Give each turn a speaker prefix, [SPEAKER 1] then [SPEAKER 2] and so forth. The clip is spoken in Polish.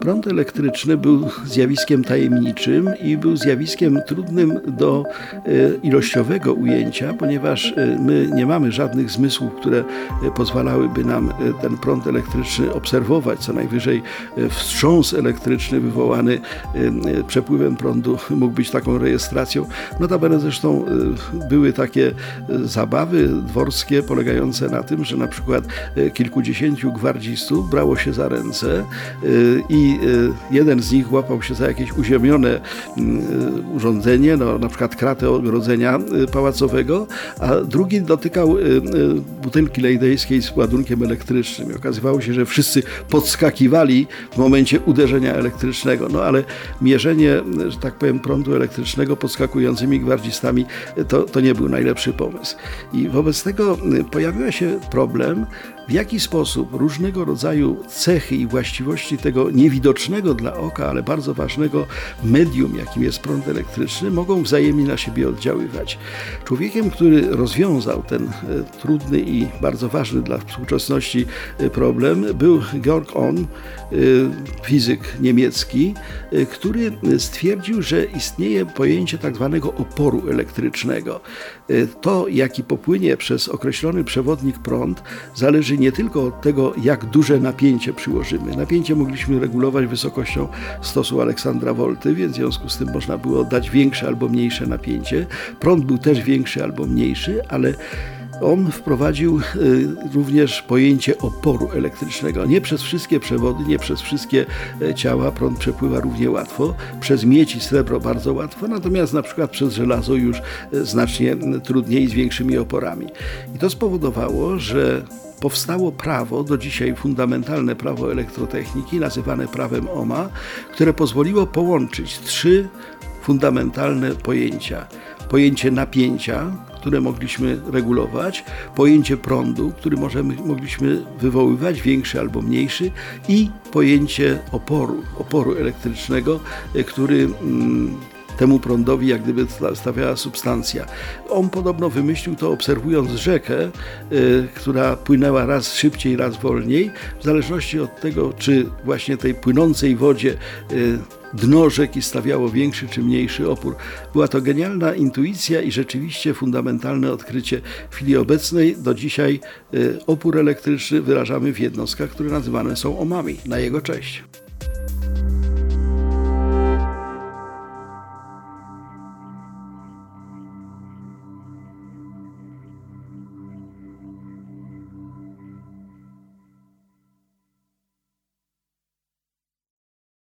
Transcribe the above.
[SPEAKER 1] Prąd elektryczny był zjawiskiem tajemniczym i był zjawiskiem trudnym do e, ilościowego ujęcia, ponieważ e, my nie mamy żadnych zmysłów, które e, pozwalałyby nam ten prąd elektryczny obserwować. Co najwyżej wstrząs elektryczny wywołany przepływem prądu mógł być taką rejestracją. Notabene zresztą były takie zabawy dworskie polegające na tym, że na przykład kilkudziesięciu gwardzistów brało się za ręce i Y, jeden z nich łapał się za jakieś uziemione y, urządzenie, no, na przykład kratę ogrodzenia y, pałacowego, a drugi dotykał butelki lejdejskiej z ładunkiem elektrycznym. I okazywało się, że wszyscy podskakiwali w momencie uderzenia elektrycznego. No ale mierzenie, że tak powiem, prądu elektrycznego podskakującymi gwardzistami to, to nie był najlepszy pomysł. I wobec tego pojawił się problem, w jaki sposób różnego rodzaju cechy i właściwości tego niewidocznego dla oka, ale bardzo ważnego medium, jakim jest prąd elektryczny, mogą wzajemnie na siebie oddziaływać. Człowiekiem, który rozwiązał ten e, trudny i bardzo ważny dla współczesności e, problem, był Georg Ohm, e, fizyk niemiecki, który stwierdził, że istnieje pojęcie tak zwanego oporu elektrycznego. To, jaki popłynie przez określony przewodnik prąd, zależy nie tylko od tego, jak duże napięcie przyłożymy. Napięcie mogliśmy regulować wysokością stosu Aleksandra Wolty, więc w związku z tym można było dać większe albo mniejsze napięcie. Prąd był też większy albo mniejszy, ale on wprowadził y, również pojęcie oporu elektrycznego. Nie przez wszystkie przewody, nie przez wszystkie e, ciała prąd przepływa równie łatwo. Przez miedź i srebro bardzo łatwo, natomiast na przykład przez żelazo już e, znacznie trudniej z większymi oporami. I to spowodowało, że powstało prawo, do dzisiaj fundamentalne prawo elektrotechniki, nazywane prawem OMA, które pozwoliło połączyć trzy fundamentalne pojęcia. Pojęcie napięcia, które mogliśmy regulować, pojęcie prądu, który możemy, mogliśmy wywoływać, większy albo mniejszy, i pojęcie oporu, oporu elektrycznego, który mm, temu prądowi jak gdyby stawiała substancja. On podobno wymyślił to obserwując rzekę, y, która płynęła raz szybciej, raz wolniej, w zależności od tego, czy właśnie tej płynącej wodzie y, dno rzeki stawiało większy czy mniejszy opór. Była to genialna intuicja i rzeczywiście fundamentalne odkrycie w chwili obecnej. Do dzisiaj y, opór elektryczny wyrażamy w jednostkach, które nazywane są omami. Na jego cześć.